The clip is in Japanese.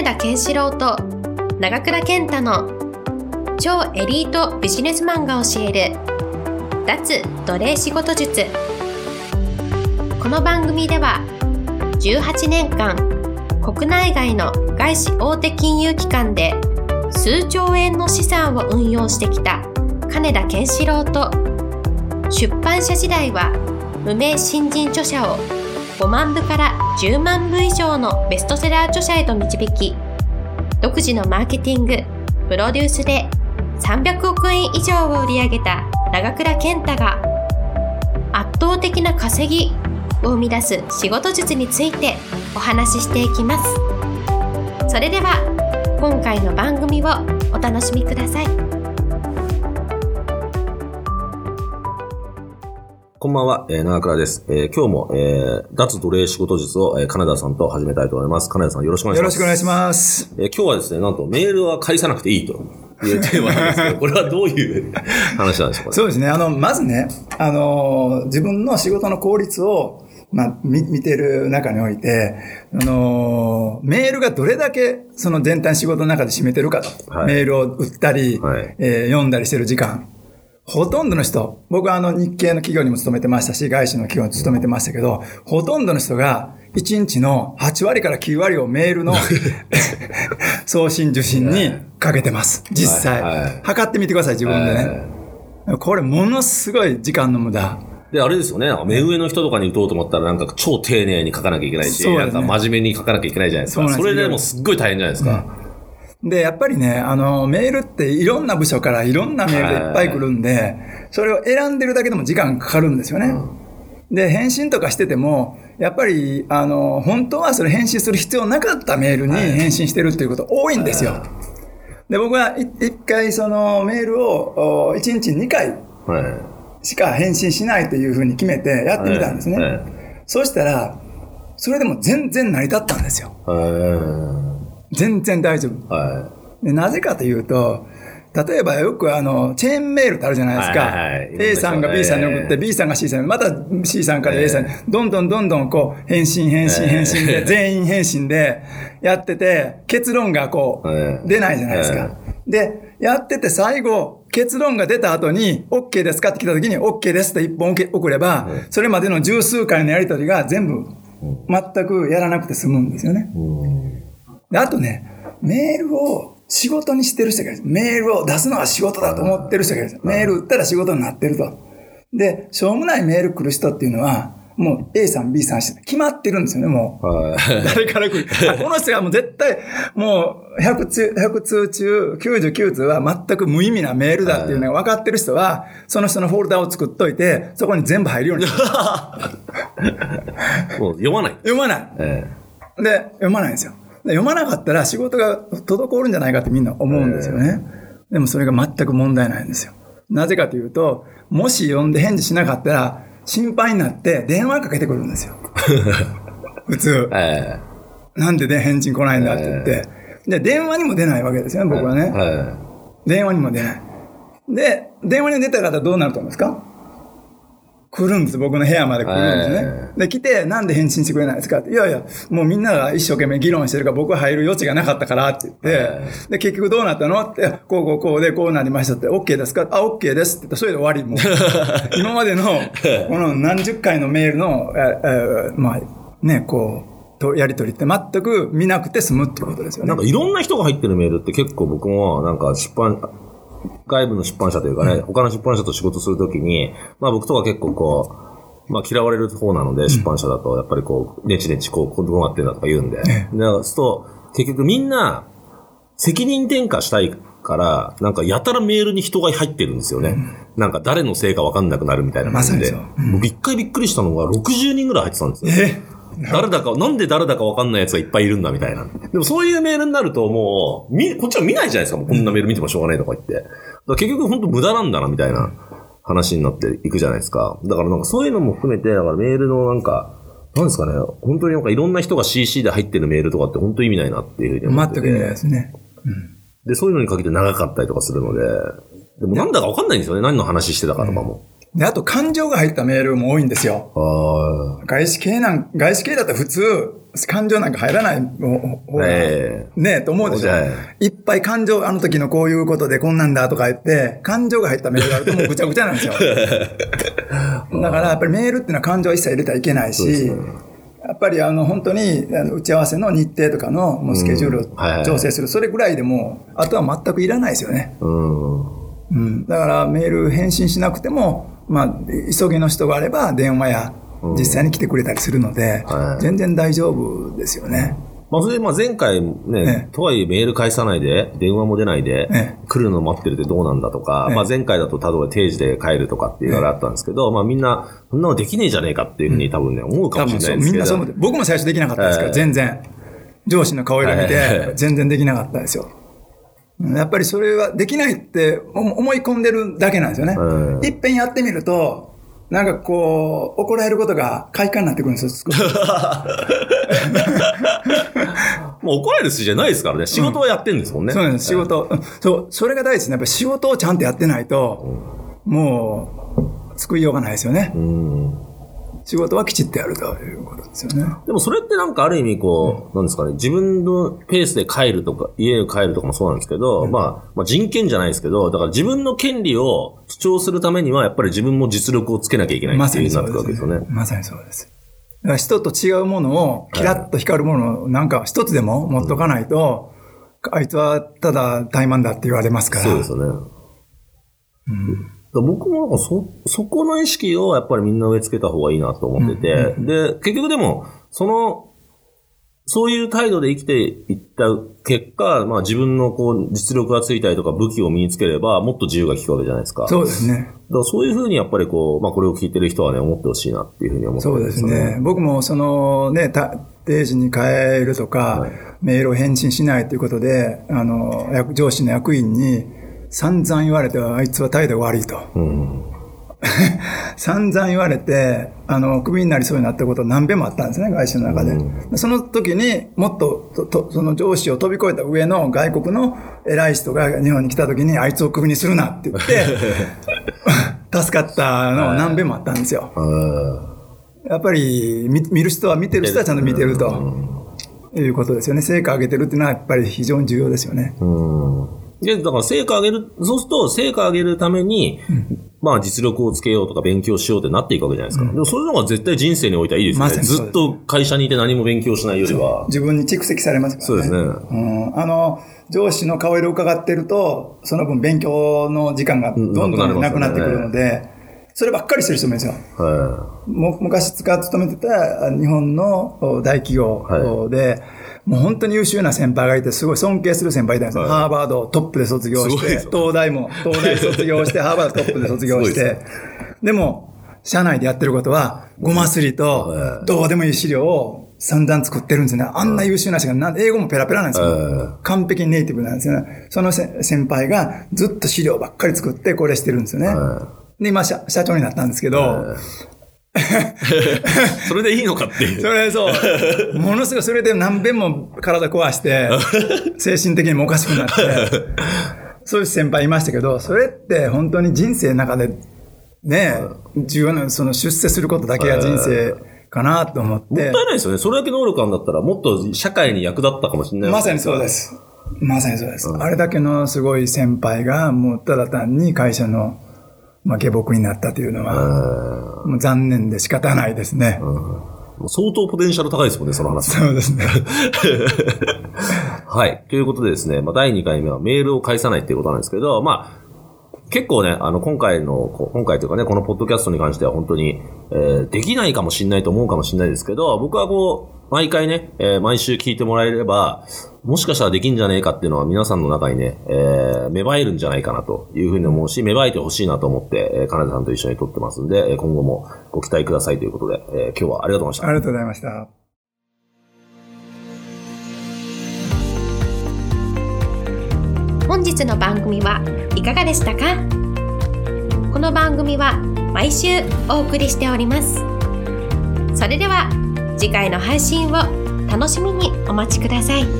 金田健志郎と長倉健太の超エリートビジネスマンが教える脱奴隷仕事術。この番組では18年間国内外の外資大手金融機関で数兆円の資産を運用してきた金田健志郎と出版社時代は無名新人著者を5万部から10万部以上のベストセラー著者へと導き独自のマーケティングプロデュースで300億円以上を売り上げた長倉健太が圧倒的な稼ぎを生み出す仕事術についてお話ししていきますそれでは今回の番組をお楽しみください。こんばんは、えー、長倉です。えー、今日も、えー、脱奴隷仕事術を、えー、金田さんと始めたいと思います。金田さんよろしくお願いします。よろしくお願いします。えー、今日はですね、なんとメールは返さなくていいというテーマなんですけど、これはどういう話なんでしょうか、そうですね。あの、まずね、あのー、自分の仕事の効率を、まあ、見、見てる中において、あのー、メールがどれだけその全体仕事の中で占めてるかと。はい、メールを打ったり、はい、えー、読んだりしてる時間。ほとんどの人、僕はあの日系の企業にも勤めてましたし、外資の企業に勤めてましたけど、ほとんどの人が1日の8割から9割をメールの 送信受信にかけてます。実際。はいはい、測ってみてください、自分でね。これものすごい時間の無駄。で、あれですよね。目上の人とかに打とうと思ったら、なんか超丁寧に書かなきゃいけないし、ね、なんか真面目に書かなきゃいけないじゃないですか。そそれでもすっごい大変じゃないですか。うんで、やっぱりね、あの、メールっていろんな部署からいろんなメールがいっぱい来るんで、それを選んでるだけでも時間かかるんですよね。で、返信とかしてても、やっぱり、あの、本当はそれ返信する必要なかったメールに返信してるっていうこと多いんですよ。で、僕は一回そのメールを1日2回しか返信しないというふうに決めてやってみたんですね。そうしたら、それでも全然成り立ったんですよ。全然大丈夫。はい、でなぜかというと、例えばよくあの、チェーンメールってあるじゃないですか。はいはいはい、A さんが B さんに送って、B さんが C さんに、また C さんから A さんに、どんどんどんどんこう、返信返信返信で、全員返信でやってて、結論がこう、出ないじゃないですか。で、やってて最後、結論が出た後に、OK ですかって来た時に、OK ですって一本送れば、それまでの十数回のやりとりが全部、全くやらなくて済むんですよね。で、あとね、メールを仕事にしてる人がいる。メールを出すのが仕事だと思ってる人がいる。メール打ったら仕事になってると。で、しょうもないメール来る人っていうのは、もう A さん、B さん決まってるんですよね、もう。誰から来る？この人がもう絶対、もう100通 ,100 通中99通は全く無意味なメールだっていうのが分かってる人は、その人のフォルダを作っといて、そこに全部入るように。もう読まない。読まない。えー、で、読まないんですよ。読まなかったら仕事が滞るんじゃないかってみんな思うんですよね。でもそれが全く問題ないんですよ。なぜかというと、もし読んで返事しなかったら、心配になって電話かけてくるんですよ。普通。えー、なんでで返事来ないんだって言って。で、電話にも出ないわけですよね、僕はね。電話にも出ない。で、電話に出た方どうなると思うんですか？来るんです。僕の部屋まで来るんですね。で、来て、なんで返信してくれないですかって。いやいや、もうみんなが一生懸命議論してるから僕は入る余地がなかったからって言って、で、結局どうなったのって、こうこうこうでこうなりましたって、OK ですか？あ、OK ですって言ったら、それで終わり。もう 今までの、この何十回のメールの、ええまあ、ね、こう、とやりとりって全く見なくて済むってことですよね。なんかいろんな人が入ってるメールって結構僕もなんか出版、外部の出版社というかね、うん、他の出版社と仕事するときに、まあ僕とか結構こう、まあ嫌われる方なので、出版社だと、やっぱりこう、ネチネチこう、こうどうなってんだとか言うんで。ね、だからすと、結局みんな、責任転嫁したいから、なんかやたらメールに人が入ってるんですよね。うん、なんか誰のせいかわかんなくなるみたいな感じで。僕一回びっくりしたのが60人ぐらい入ってたんですよ。え 誰だか、なんで誰だかわかんない奴がいっぱいいるんだみたいな。でもそういうメールになるともう、み、こっちは見ないじゃないですか。もうこんなメール見てもしょうがないとか言って。結局本当無駄なんだなみたいな話になっていくじゃないですか。だからなんかそういうのも含めて、だからメールのなんか、なんですかね、本当になんかいろんな人が CC で入ってるメールとかって本当意味ないなっていうふうに思ってて。全く意味ないですね。うん、で、そういうのにかけて長かったりとかするので、でもなんだかわかんないんですよね。何の話してたかとかも。で、あと感情が入ったメールも多いんですよ。あ外資系なん、外資系だったら普通、感情なんか入らない方が、えねえ、と思うでしょ？はい。いっぱい感情、あの時のこういうことでこんなんだとか言って、感情が入ったメールがあるともうぐちゃぐちゃなんですよ。だからやっぱりメールっていうのは感情は一切入れてはいけないし、やっぱりあの本当に打ち合わせの日程とかのもうスケジュールを調整する、それぐらいでもう、あとは全くいらないですよね。うん。うん、だからメール返信しなくても、まあ、急ぎの人があれば電話や実際に来てくれたりするので、はい。全然大丈夫ですよね。まあ、それで、まあ、前回ね、ええ。とはいえメール返さないで、電話も出ないで、え来るの待ってるってどうなんだとか、ええ。まあ、前回だと例えば定時で帰るとかっていうのがあったんですけど、まあ、みんな、そんなのできねえじゃねえかっていうふうに多分ね、思うかもしれないですけど。みんなそう思って、僕も最初できなかったですから、ええ。全然。上司の顔色見はい。て、全然できなかったですよ。やっぱりそれはできないって思思い込んでるだけなんですよね。うんいっぺんやってみると、なんかこう、怒られることが快感になってくるんですよ。もう怒られる筋じゃないですからね。仕事はやってるんですもんね。そうなんです、仕事。うんそう、それが大事ですね。やっぱり仕事をちゃんとやってないと、もう、救いようがないですよね。うん。仕事はきちっとやるということですよね。でもそれってなんかある意味こう、なんですかね、自分のペースで帰るとか、家に帰るとかもそうなんですけど、まあ、まあ人権じゃないですけど、だから自分の権利を主張するためには、やっぱり自分も実力をつけなきゃいけないっていうなってわけですよね。まさにそうです。だから人と違うものを、キラッと光るものをなんか一つでも持っとかないと、あいつはただ怠慢だって言われますから。そうですよね。だから僕もなんかそ、そこの意識をやっぱりみんな植え付けた方がいいなと思ってて、で、結局でも、その、そういう態度で生きていった結果、まあ自分のこう実力がついたりとか武器を身につければもっと自由が利くわけじゃないですか。そうですね。だからそういうふうにやっぱりこう、まあこれを聞いてる人はね、思ってほしいなっていうふうに思ってそうですね。僕もそのね、た定時に帰るとか、はいメールを返信しないということで、あの、役上司の役員に散々言われて、あいつは態度が悪いと。うん。散々言われて、あの、クビになりそうになったこと何遍もあったんですね、会社の中で。その時にもっととと、その上司を飛び越えた上の外国の偉い人が日本に来た時に、あいつをクビにするなって言って、助かったの何遍もあったんですよ。やっぱり見見る人は見てる人はちゃんと見てると。いうことですよね。成果上げてるっていうのはやっぱり非常に重要ですよね。うん。で、だから成果上げる、そうすると成果上げるために、まあ実力をつけようとか勉強しようってなっていくわけじゃないですか。でもそういうのが絶対人生においてはいいですよね。まずっと会社にいて何も勉強しないよりは。自分に蓄積されますからね。そうですね。うん、あの、上司の顔色を伺ってると、その分勉強の時間がどんどんなくなってくるので、そればっかりしてる人もいるんですよ。はも昔使っ勤めてた日本の大企業で、もう本当に優秀な先輩がいて、すごい尊敬する先輩いたんですよ。はいハーバードをトップで卒業して東大も、東大卒業して、ハーバードトップで卒業して、でも、社内でやってることは、ごますりとは、いどうでもいい資料を散々作ってるんですよね。あんな優秀な人がなん、英語もペラペラなんですよ。は完璧にネイティブなんですよね。そのせ先輩がずっと資料ばっかり作ってこれしてるんですよね。はで、今社、社長になったんですけど、い。それでいいのかっていう。それそう、ものすごいそれで何遍も体壊して、精神的にもおかしくなって、そういう先輩いましたけど、それって本当に人生の中で、ね、重要な、その出世することだけが人生かなと思っ。もってたいないですよね。それだけ能力あるんだったら、もっと社会に役立ったかもしれない。まさにそうで。す。まさにそうです。あれだけのすごい先輩が、もうただ単に会社の、まあ、下僕になったというのは、もう残念で仕方ないですね。相当ポテンシャル高いですもんね、その話。そうですね。はい。ということでですね、まあ、第2回目はメールを返さないっていうことなんですけど、まあ、結構ね、あの、今回の、今回というかね、このポッドキャストに関しては本当に、えーできないかもしれないと思うかもしれないですけど、僕はこう、毎回ね、えー毎週聞いてもらえれば、もしかしたらできんじゃねえかっていうのは皆さんの中にね、えー芽生えるんじゃないかなというふうに思うし、芽生えてほしいなと思って、えー、金田さんと一緒に撮ってますんで、え今後もご期待くださいということで、えー今日はありがとうございましたあ。りがとうございました。本日の番組はいかがでしたか？この番組は毎週お送りしております。それでは次回の配信を楽しみにお待ちください。